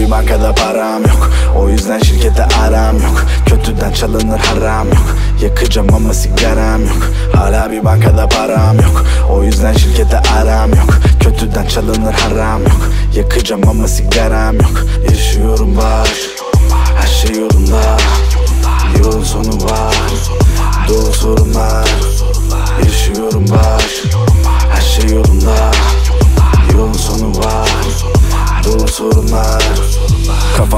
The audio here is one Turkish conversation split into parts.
Bir bankada param yok. O yüzden şirkete aram yok. Kötüden çalınır haram yok. Yakacağım ama sigaram yok. Hala bir bankada param yok. O yüzden şirkete aram yok. Kötüden çalınır haram yok. Yakacağım ama sigaram yok. Yaşıyorum baş Her şey yolunda. Yolun sonu var. Dolu sorunlar Yaşıyorum baş Her şey yolunda. Yolun sonu var. Dolu sorunlar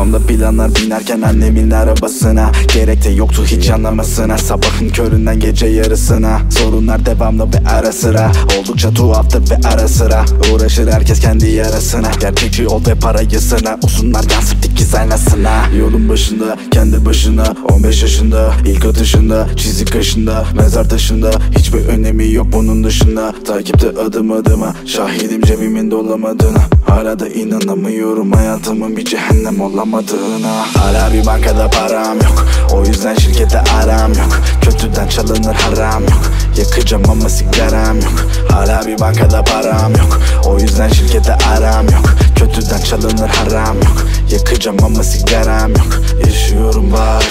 Kafamda planlar binerken annemin arabasına. Gerek de yoktu hiç anlamasına. Sabahın köründen gece yarısına. Sorunlar devamlı ve ara sıra. Oldukça tuhaftır ve ara sıra. Uğraşır herkes kendi yarasına. Gerçekçi ol ve parayısına Uzunlar yansıp dikiz aynasına Yolun başında kendi başına. 15 yaşında ilk atışında Çizik kaşında mezar taşında. Hiçbir önemi yok bunun dışında. Takipte adım adıma Şahidim cebimin dolamadığına Hala da inanamıyorum hayatımın bir cehennem olamadığına. Hala bir bankada param yok O yüzden şirkete aram yok. Kötüden çalınır haram yok Yakacağım ama sigaram yok. Hala bir bankada param yok O yüzden şirkete aram yok. Kötüden çalınır haram yok Yakacağım ama sigaram yok. Yaşıyorum baş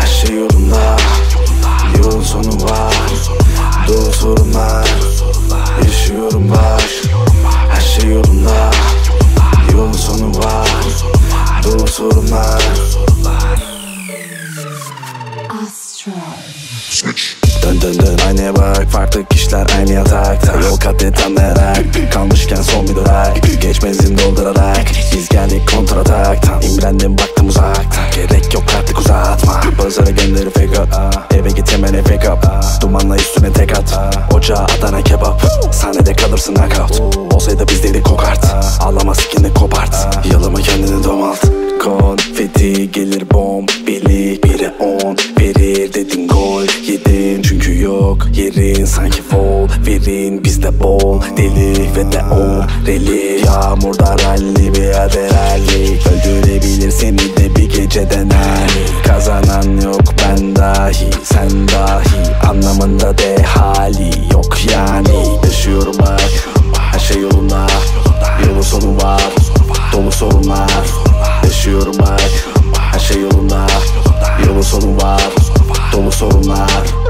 Her şey yolunda Yolun sonu var Dolu sorunlar. Yaşıyorum baş Dön dön dön aynaya bak. Farklı kişiler aynı yatakta. Yol kat et anlayarak Kalmışken son bir durak. Geç benzin doldurarak. Biz geldik kontrataktan İmrendim baktım uzaktan Gerek yok artık uzatma. Pazara gönderir fake up. Eve git hemen fake up. Dumanla üstüne tek at. Ocağa Adana kebap. Sahnede kalırsın knockout. Olsaydı bizdeydik kokart. Ağlama sikini kopart. Yalama kendini domalt. Konfeti gelir bombeli derin sanki fall. Verin bizde bol. Deli ve de on reli Yağmurda ralli bir adet Öldürebilir seni de bir geceden hali. Kazanan yok ben dahi sen dahi. Anlamında de hali yok yani. Yaşıyorum bak her şey yolunda. Yolun sonu var dolu sorunlar. Yaşıyorum bak her şey yolunda. Yolun sonu var dolu sorunlar.